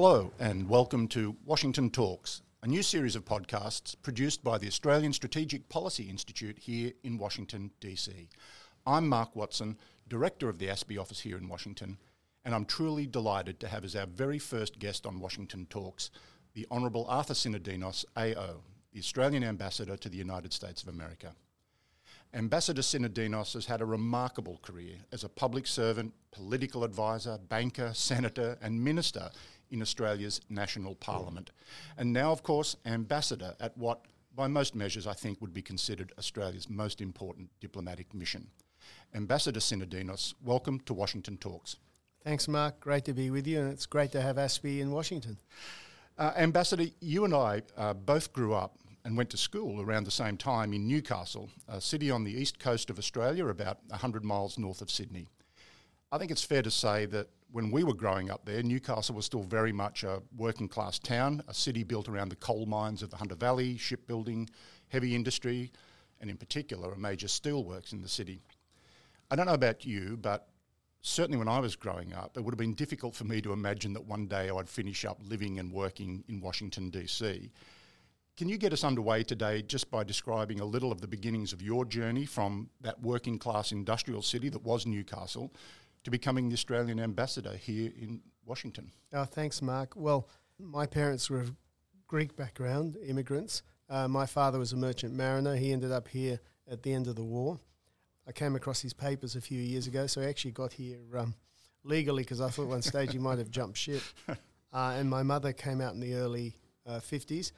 Hello, and welcome to Washington Talks, a new series of podcasts produced by the Australian Strategic Policy Institute here in Washington, D.C. I'm Mark Watson, Director of the ASPI office here in Washington, and I'm truly delighted to have as our very first guest on Washington Talks the Honourable Arthur Sinodinos, AO, the Australian Ambassador to the United States of America. Ambassador Sinodinos has had a remarkable career as a public servant, political advisor, banker, senator, and minister in Australia's national parliament. And now, of course, ambassador at what, by most measures, I think would be considered Australia's most important diplomatic mission. Ambassador Sinodinos, welcome to Washington Talks. Thanks, Mark. Great to be with you, and it's great to have ASPI in Washington. Uh, Ambassador, you and I uh, both grew up and went to school around the same time in Newcastle, a city on the east coast of Australia, about 100 miles north of Sydney. I think it's fair to say that when we were growing up there, Newcastle was still very much a working class town, a city built around the coal mines of the Hunter Valley, shipbuilding, heavy industry, and in particular, a major steelworks in the city. I don't know about you, but certainly when I was growing up, it would have been difficult for me to imagine that one day I'd finish up living and working in Washington, D.C. Can you get us underway today just by describing a little of the beginnings of your journey from that working class industrial city that was Newcastle to becoming the Australian ambassador here in Washington? Oh, thanks, Mark. Well, my parents were of Greek background, immigrants. Uh, my father was a merchant mariner. He ended up here at the end of the war. I came across his papers a few years ago, so I actually got here um, legally because I thought at one stage he might have jumped ship. Uh, and my mother came out in the early uh, 50s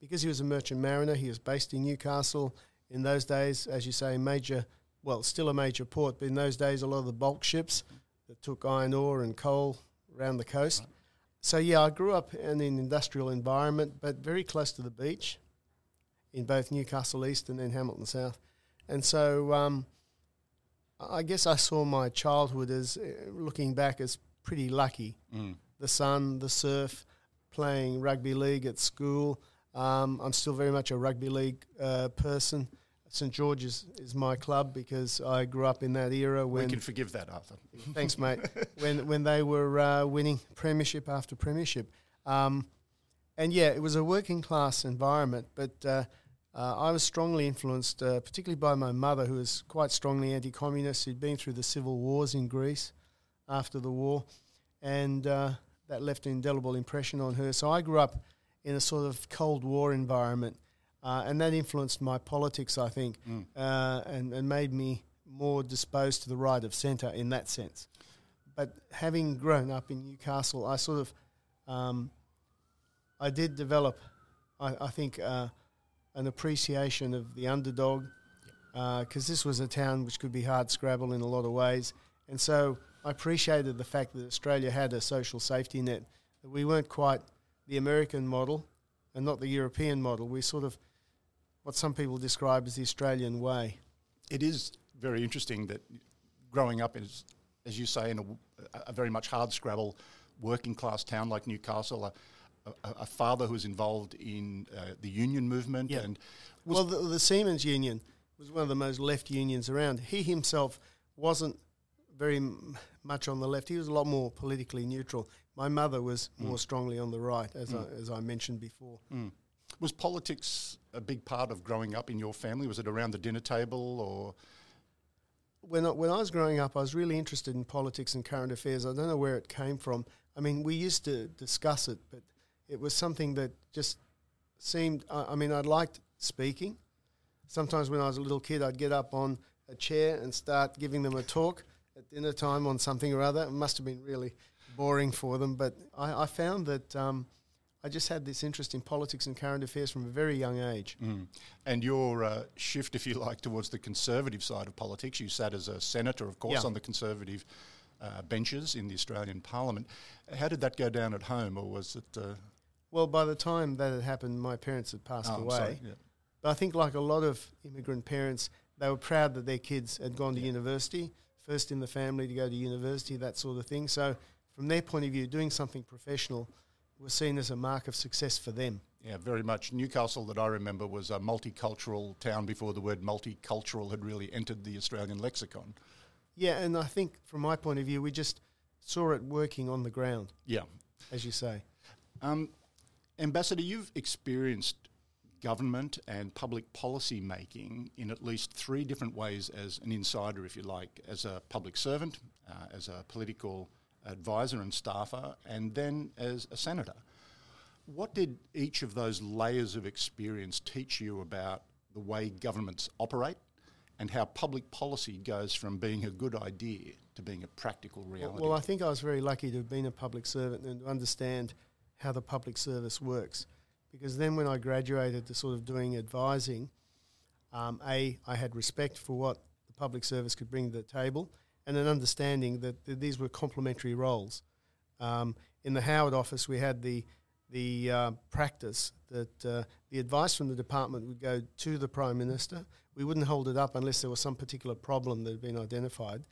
because he was a merchant mariner, he was based in Newcastle. In those days, as you say, major, well, still a major port, but in those days, a lot of the bulk ships that took iron ore and coal around the coast. Right. So, yeah, I grew up in an industrial environment, but very close to the beach in both Newcastle East and then Hamilton South. And so um, I guess I saw my childhood as, uh, looking back, as pretty lucky. Mm. The sun, the surf, playing rugby league at school, um, I'm still very much a rugby league uh, person. St George's is my club because I grew up in that era when we can forgive that, Arthur. thanks, mate. when when they were uh, winning premiership after premiership, um, and yeah, it was a working class environment, but. Uh, uh, I was strongly influenced, uh, particularly by my mother, who was quite strongly anti-communist. She'd been through the civil wars in Greece after the war, and uh, that left an indelible impression on her. So I grew up in a sort of Cold War environment. Uh, and that influenced my politics, I think, mm. uh, and, and made me more disposed to the right of centre in that sense. But having grown up in Newcastle, I sort of, um, I did develop, I, I think, uh, an appreciation of the underdog, because uh, this was a town which could be hard scrabble in a lot of ways. And so I appreciated the fact that Australia had a social safety net, that we weren't quite – the American model and not the European model. We sort of what some people describe as the Australian way. It is very interesting that growing up as, as you say, in a, a very much hard scrabble working class town like Newcastle, a, a, a father who was involved in uh, the union movement yeah. and well, the, the Seamen's Union was one of the most left unions around. He himself wasn't very much on the left. He was a lot more politically neutral. My mother was mm. more strongly on the right, as, mm. I, as I mentioned before. Mm. Was politics a big part of growing up in your family? Was it around the dinner table or? When I, when I was growing up, I was really interested in politics and current affairs. I don't know where it came from. I mean, we used to discuss it, but it was something that just seemed. I, I mean, I liked speaking. Sometimes when I was a little kid, I'd get up on a chair and start giving them a talk at dinner time on something or other. It must have been really boring for them, but I, I found that um, I just had this interest in politics and current affairs from a very young age. Mm. And your uh, shift, if you like, towards the conservative side of politics, you sat as a senator, of course, yeah. on the conservative uh, benches in the Australian Parliament. How did that go down at home, or was it? Uh well, by the time that had happened, my parents had passed oh, away. Sorry, yeah. But I think, like a lot of immigrant parents, they were proud that their kids had gone to yeah. university first in the family to go to university, that sort of thing. So, from their point of view, doing something professional was seen as a mark of success for them. Yeah, very much. Newcastle, that I remember, was a multicultural town before the word multicultural had really entered the Australian lexicon. Yeah, and I think from my point of view, we just saw it working on the ground. Yeah. As you say. Um, Ambassador, you've experienced government and public policy making in at least three different ways as an insider, if you like, as a public servant, uh, as a political advisor and staffer, and then as a senator. What did each of those layers of experience teach you about the way governments operate and how public policy goes from being a good idea to being a practical reality? Well, I think I was very lucky to have been a public servant and to understand how the public service works. Because then when I graduated to sort of doing advising, um, A, I had respect for what the public service could bring to the table and an understanding that, these were complementary roles. Um, in the Howard office, we had the the uh, practice that uh, the advice from the department would go to the Prime Minister. We wouldn't hold it up unless there was some particular problem that had been identified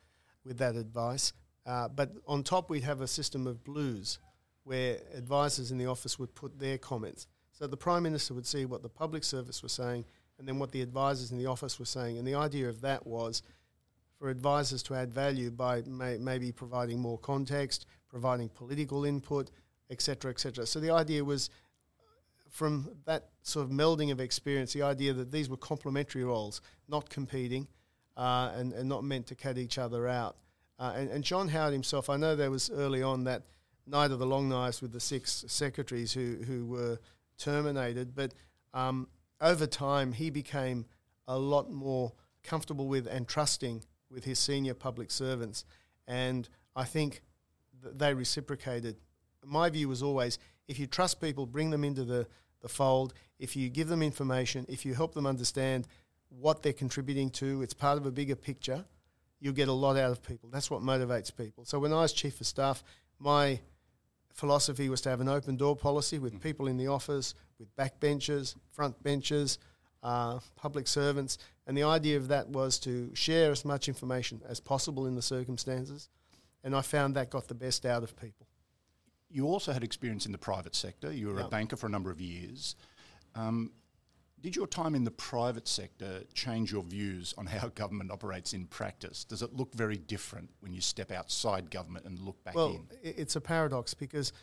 with that advice. Uh, but on top, we'd have a system of blues where advisors in the office would put their comments. So the Prime Minister would see what the public service was saying and then what the advisors in the office were saying. And the idea of that was for advisors to add value by may, maybe providing more context, providing political input, etc., etc. So the idea was from that sort of melding of experience, the idea that these were complementary roles, not competing, uh, and, and not meant to cut each other out. Uh, and, and John Howard himself, I know there was early on that night of the long knives with the six secretaries who, who were terminated, but um, over time he became a lot more comfortable with and trusting with his senior public servants. And I think th- they reciprocated. My view was always if you trust people, bring them into the, the fold. If you give them information, if you help them understand what they're contributing to, it's part of a bigger picture, you'll get a lot out of people. That's what motivates people. So when I was chief of staff, my philosophy was to have an open door policy with people in the office, with backbenchers, front benches, uh, public servants. And the idea of that was to share as much information as possible in the circumstances. And I found that got the best out of people. You also had experience in the private sector. You were yep. a banker for a number of years. Um, did your time in the private sector change your views on how government operates in practice? Does it look very different when you step outside government and look back well, in? it's a paradox because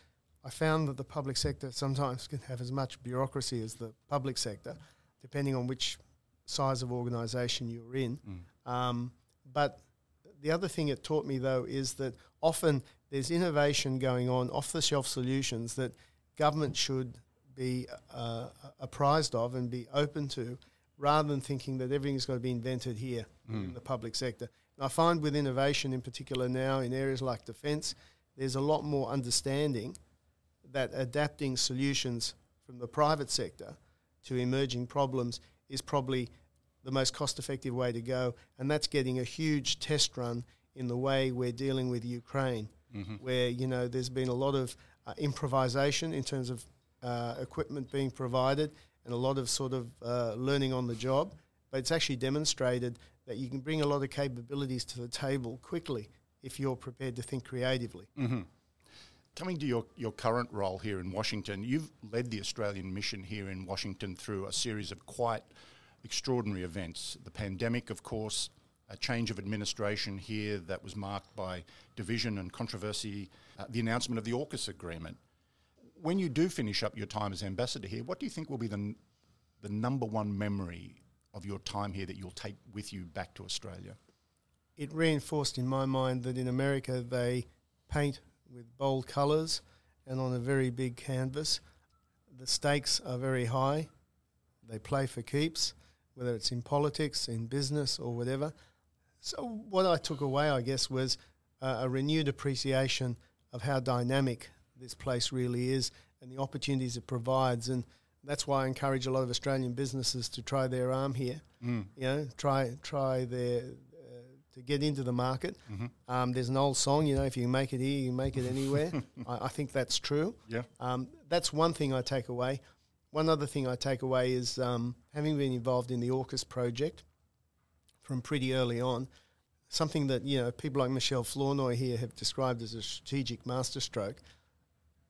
I found that the public sector sometimes can have as much bureaucracy as the public sector, depending on which size of organisation you're in. Mm. Um, but the other thing it taught me, though, is that often there's innovation going on, off the shelf solutions that government should be uh, apprised of and be open to, rather than thinking that everything's got to be invented here mm. in the public sector. And I find with innovation, in particular now in areas like defence, there's a lot more understanding that adapting solutions from the private sector to emerging problems is probably the most cost effective way to go. And that's getting a huge test run in the way we're dealing with Ukraine, mm-hmm. where, you know, there's been a lot of uh, improvisation in terms of uh, equipment being provided and a lot of sort of uh, learning on the job. But it's actually demonstrated that you can bring a lot of capabilities to the table quickly if you're prepared to think creatively. Mm-hmm. Coming to your, your current role here in Washington, you've led the Australian mission here in Washington through a series of quite extraordinary events. The pandemic, of course, a change of administration here that was marked by division and controversy, uh, the announcement of the AUKUS agreement when you do finish up your time as ambassador here, what do you think will be the, the number one memory of your time here that you'll take with you back to Australia? It reinforced in my mind that in America they paint with bold colours and on a very big canvas. The stakes are very high. They play for keeps, whether it's in politics, in business, or whatever. So, what I took away, I guess, was uh, a renewed appreciation of how dynamic this place really is and the opportunities it provides. And that's why I encourage a lot of Australian businesses to try their arm here. Mm. You know, try try their to get into the market. Mm-hmm. Um, there's an old song, you know, if you make it here, you make it anywhere. I, I, think that's true. Yeah. Um, that's one thing I take away. One other thing I take away is um, having been involved in the AUKUS project from pretty early on, something that you know people like Michelle Flournoy here have described as a strategic masterstroke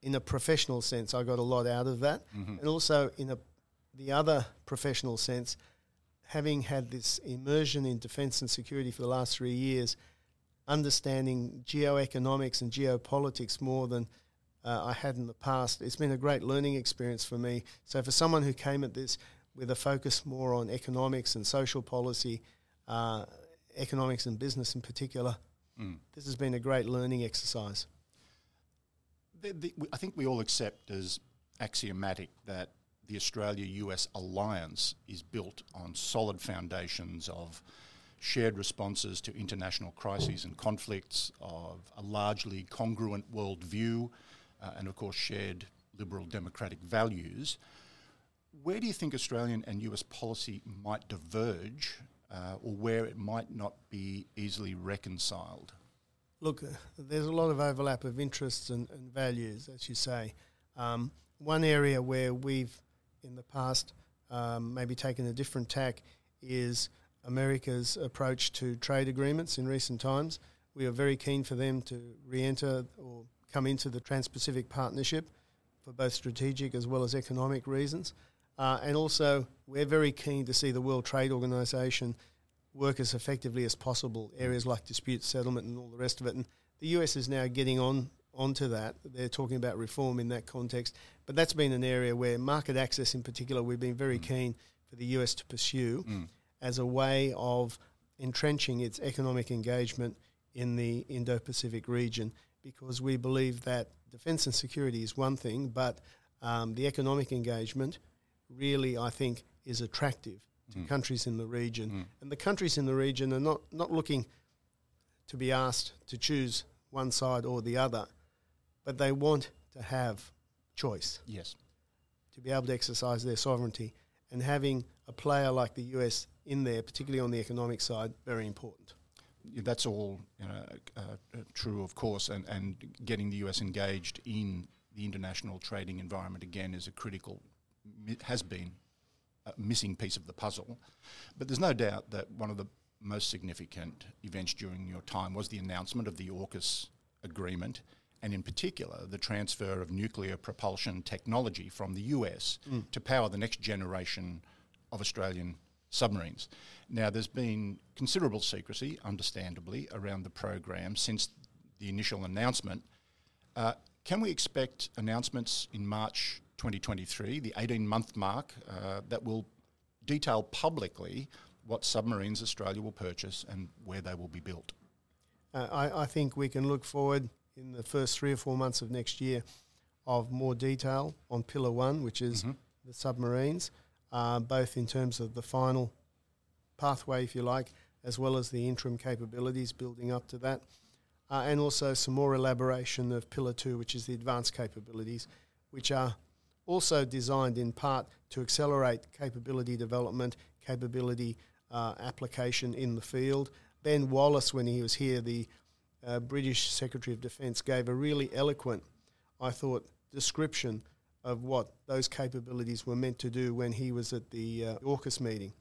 in a professional sense, I got a lot out of that, mm-hmm. and also in a the other professional sense, having had this immersion in defence and security for the last three years, understanding geoeconomics and geopolitics more than uh, I had in the past. It's been a great learning experience for me. So, for someone who came at this with a focus more on economics and social policy, uh, economics and business in particular, mm. this has been a great learning exercise. The, the, I think we all accept as axiomatic that the Australia US alliance is built on solid foundations of shared responses to international crises and conflicts, of a largely congruent worldview, uh, and of course, shared liberal democratic values. Where do you think Australian and US policy might diverge, uh, or where it might not be easily reconciled? Look, uh, there's a lot of overlap of interests and, and values, as you say. Um, one area where we've, in the past, um, maybe taken a different tack is America's approach to trade agreements in recent times. We are very keen for them to re enter or come into the Trans Pacific Partnership for both strategic as well as economic reasons. Uh, and also, we're very keen to see the World Trade Organization work as effectively as possible, areas like dispute settlement and all the rest of it. And the US is now getting on onto that. They're talking about reform in that context. But that's been an area where market access, in particular, we've been very mm. keen for the US to pursue. Mm as a way of entrenching its economic engagement in the Indo Pacific region because we believe that defence and security is one thing, but um, the economic engagement really, I think, is attractive to mm. countries in the region. Mm. And the countries in the region are not, not looking to be asked to choose one side or the other, but they want to have choice. Yes. To be able to exercise their sovereignty. And having a player like the US in there, particularly on the economic side, very important. That's all you know, uh, uh, true, of course, and, and getting the US engaged in the international trading environment again is a critical, has been a missing piece of the puzzle. But there's no doubt that one of the most significant events during your time was the announcement of the AUKUS agreement, and in particular, the transfer of nuclear propulsion technology from the US mm. to power the next generation of Australian submarines. Now, there's been considerable secrecy, understandably, around the program since the initial announcement. Uh, can we expect announcements in March 2023, the 18 month mark, uh, that will detail publicly what submarines Australia will purchase and where they will be built? Uh, I, I, think we can look forward in the first three or four months of next year of more detail on Pillar One, which is mm-hmm. the submarines uh, both in terms of the final pathway, if you like, as well as the interim capabilities building up to that. Uh, and also some more elaboration of Pillar 2, which is the advanced capabilities, which are also designed in part to accelerate capability development, capability uh, application in the field. Ben Wallace, when he was here, the uh, British Secretary of Defence, gave a really eloquent, I thought, description of what those capabilities were meant to do when he was at the uh, AUKUS meeting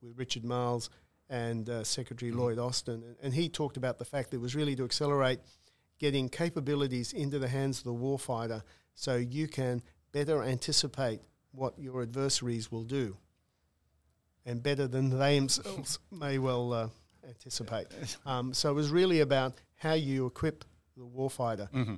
with Richard Marles and uh, Secretary mm-hmm. Lloyd Austin. And, he talked about the fact that it was really to accelerate getting capabilities into the hands of the warfighter so you can better anticipate what your adversaries will do and better than they themselves may well uh, anticipate. Um, so it was really about how you equip the warfighter mm-hmm.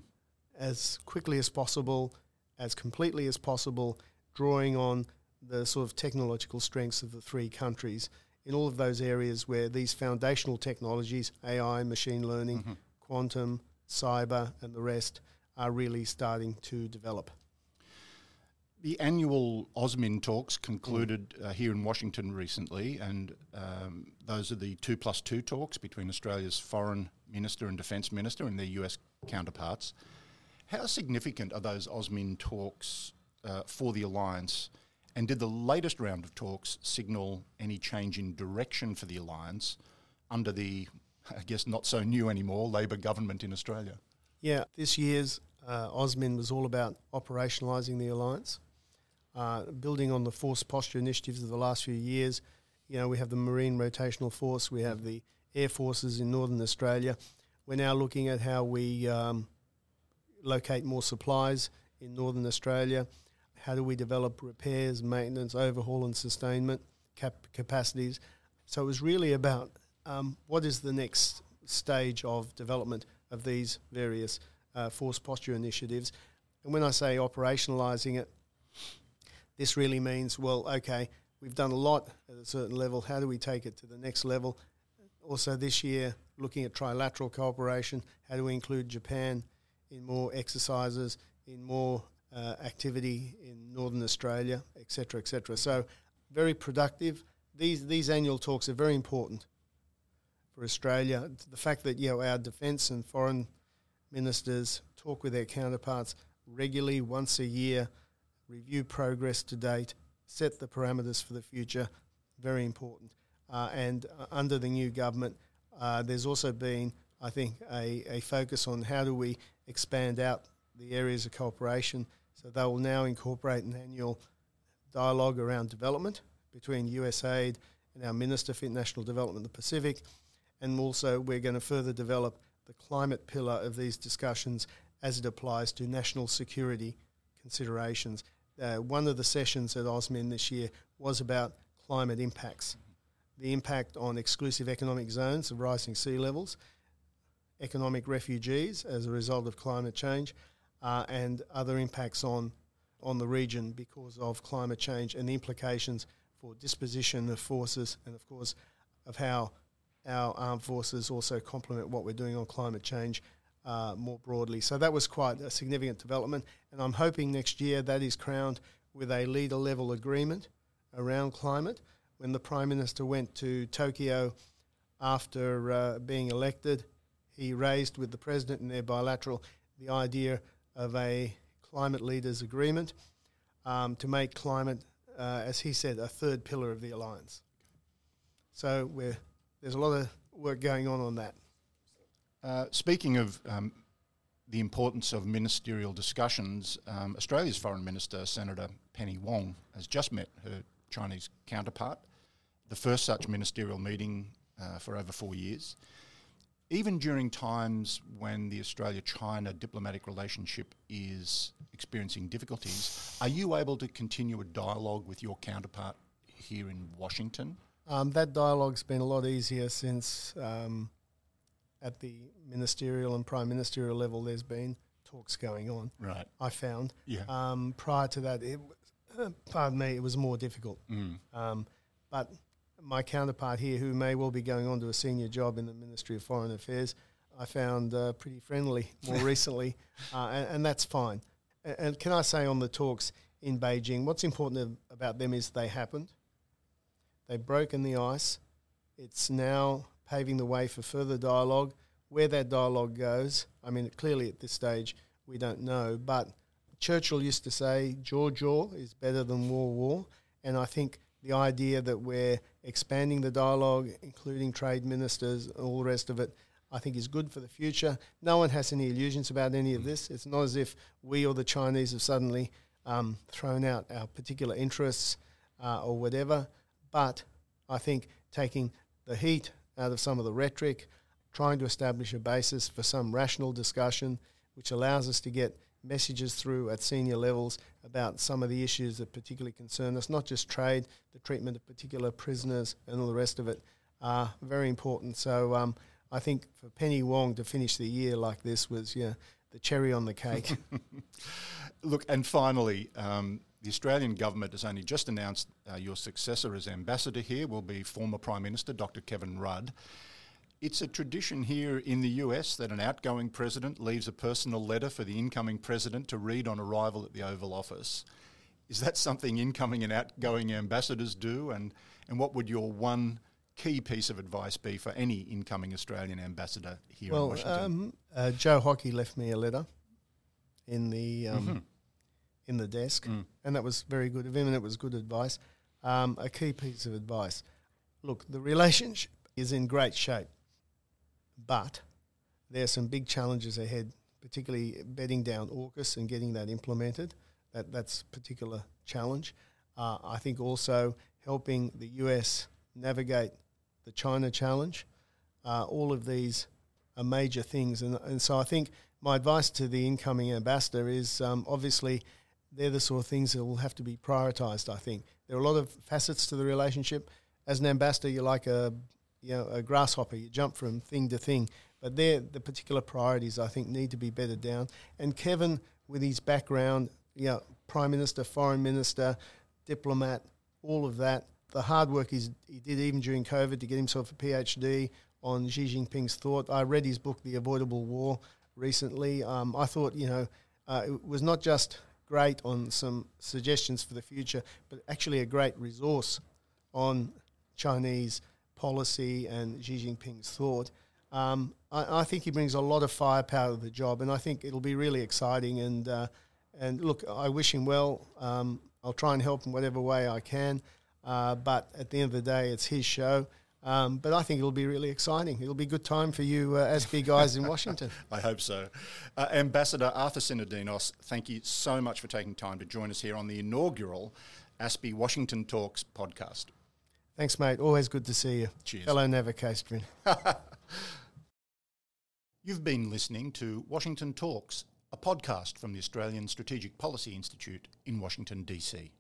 as quickly as possible as completely as possible, drawing on the sort of technological strengths of the three countries in all of those areas where these foundational technologies, AI, machine learning, mm-hmm. quantum, cyber, and the rest, are really starting to develop. The annual AUSMIN talks concluded uh, here in Washington recently, and um, those are the two plus two talks between Australia's foreign minister and defence minister and their US counterparts. How significant are those AUSMIN talks uh, for the alliance? And did the latest round of talks signal any change in direction for the alliance under the, I guess, not so new anymore Labor government in Australia? Yeah, this year's uh, AUSMIN was all about operationalising the alliance, uh, building on the force posture initiatives of the last few years. You know, we have the Marine Rotational Force, we have the Air Forces in Northern Australia. We're now looking at how we um, locate more supplies in northern Australia? How do we develop repairs, maintenance, overhaul, and sustainment cap- capacities? So it was really about um, what is the next stage of development of these various uh, force posture initiatives. And when I say operationalising it, this really means, well, okay, we've done a lot at a certain level. How do we take it to the next level? Also, this year, looking at trilateral cooperation, how do we include Japan in more exercises, in more uh, activity in Northern Australia, etc., etc. So, very productive. These these annual talks are very important for Australia. The fact that you know our defence and foreign ministers talk with their counterparts regularly, once a year, review progress to date, set the parameters for the future, very important. Uh, and uh, under the new government, uh, there's also been, I think, a, a focus on how do we expand out the areas of cooperation. So they will now incorporate an annual dialogue around development between USAID and our Minister for International Development in the Pacific. And also, we're going to further develop the climate pillar of these discussions as it applies to national security considerations. Uh, one of the sessions at AUSMIN this year was about climate impacts, the impact on exclusive economic zones of rising sea levels, economic refugees as a result of climate change, uh, and other impacts on on the region because of climate change and the implications for disposition of forces, and of course, of how our armed forces also complement what we're doing on climate change uh, more broadly. So that was quite a significant development, and I'm hoping next year that is crowned with a leader level agreement around climate. When the Prime Minister went to Tokyo after uh, being elected, he raised with the President in their bilateral the idea of a climate leaders agreement um, to make climate, uh, as he said, a third pillar of the alliance. So there's a lot of work going on on that. Uh, speaking of um, the importance of ministerial discussions, um, Australia's Foreign Minister, Senator Penny Wong, has just met her Chinese counterpart, the first such ministerial meeting uh, for over four years. Even during times when the Australia China diplomatic relationship is experiencing difficulties, are you able to continue a dialogue with your counterpart here in Washington? Um, that dialogue's been a lot easier since um, at the ministerial and prime ministerial level, there's been talks going on. Right. I found. Yeah. Um, prior to that, it, uh, pardon me, it was more difficult. Mm. Um, but my counterpart here, who may well be going on to a senior job in the Ministry of Foreign Affairs, I found uh, pretty friendly more recently, uh, and, and, that's fine. And, and, can I say on the talks in Beijing, what's important about them is they happened. They've broken the ice. It's now paving the way for further dialogue. Where that dialogue goes, I mean, clearly at this stage we don't know, but Churchill used to say, jaw jaw is better than war war. And I think the idea that we're expanding the dialogue, including trade ministers, all the rest of it, I think is good for the future. No one has any illusions about any of this. It's not as if we or the Chinese have suddenly um, thrown out our particular interests uh, or whatever. But I think taking the heat out of some of the rhetoric, trying to establish a basis for some rational discussion which allows us to get messages through at senior levels about some of the issues that particularly concern us, not just trade, the treatment of particular prisoners and all the rest of it are very important. So um, I think for Penny Wong to finish the year like this was yeah, the cherry on the cake. Look, and finally, um, the Australian government has only just announced uh, your successor as ambassador here will be former Prime Minister Dr. Kevin Rudd. It's a tradition here in the US that an outgoing president leaves a personal letter for the incoming president to read on arrival at the Oval Office. Is that something incoming and outgoing ambassadors do? And, and what would your one key piece of advice be for any incoming Australian ambassador here well, in Washington? Um, uh, Joe Hockey left me a letter in the um, mm-hmm in the desk, mm. and that was very good of him, and it was good advice. Um, a key piece of advice: look, the relationship is in great shape, but there are some big challenges ahead, particularly bedding down AUKUS and getting that implemented. That that's a particular challenge. Uh, I think also helping the US navigate the China challenge. Uh, all of these are major things, and and so I think my advice to the incoming ambassador is um, obviously they're the sort of things that will have to be prioritised. I think there are a lot of facets to the relationship. As an ambassador, you're like a you know a grasshopper. You jump from thing to thing, but they're the particular priorities I think need to be bedded down. And Kevin with his background, you know, prime minister, foreign minister, diplomat, all of that. The hard work he did even during COVID to get himself a PhD on Xi Jinping's thought. I read his book, The Avoidable War, recently. Um, I thought, you know, uh, it was not just great on some suggestions for the future, but actually a great resource on Chinese policy and Xi Jinping's thought. Um, I, I, think he brings a lot of firepower to the job, and I think it'll be really exciting. And uh, and look, I wish him well. Um, I'll try and help in whatever way I can. Uh, but at the end of the day, it's his show. Um, but I think it'll be really exciting. It'll be a good time for you uh, ASPI guys in Washington. I hope so. Uh, Ambassador Arthur Sinodinos, thank you so much for taking time to join us here on the inaugural ASPI Washington Talks podcast. Thanks, mate. Always good to see you. Cheers. Fellow Novocastrian. You've been listening to Washington Talks, a podcast from the Australian Strategic Policy Institute in Washington, D.C.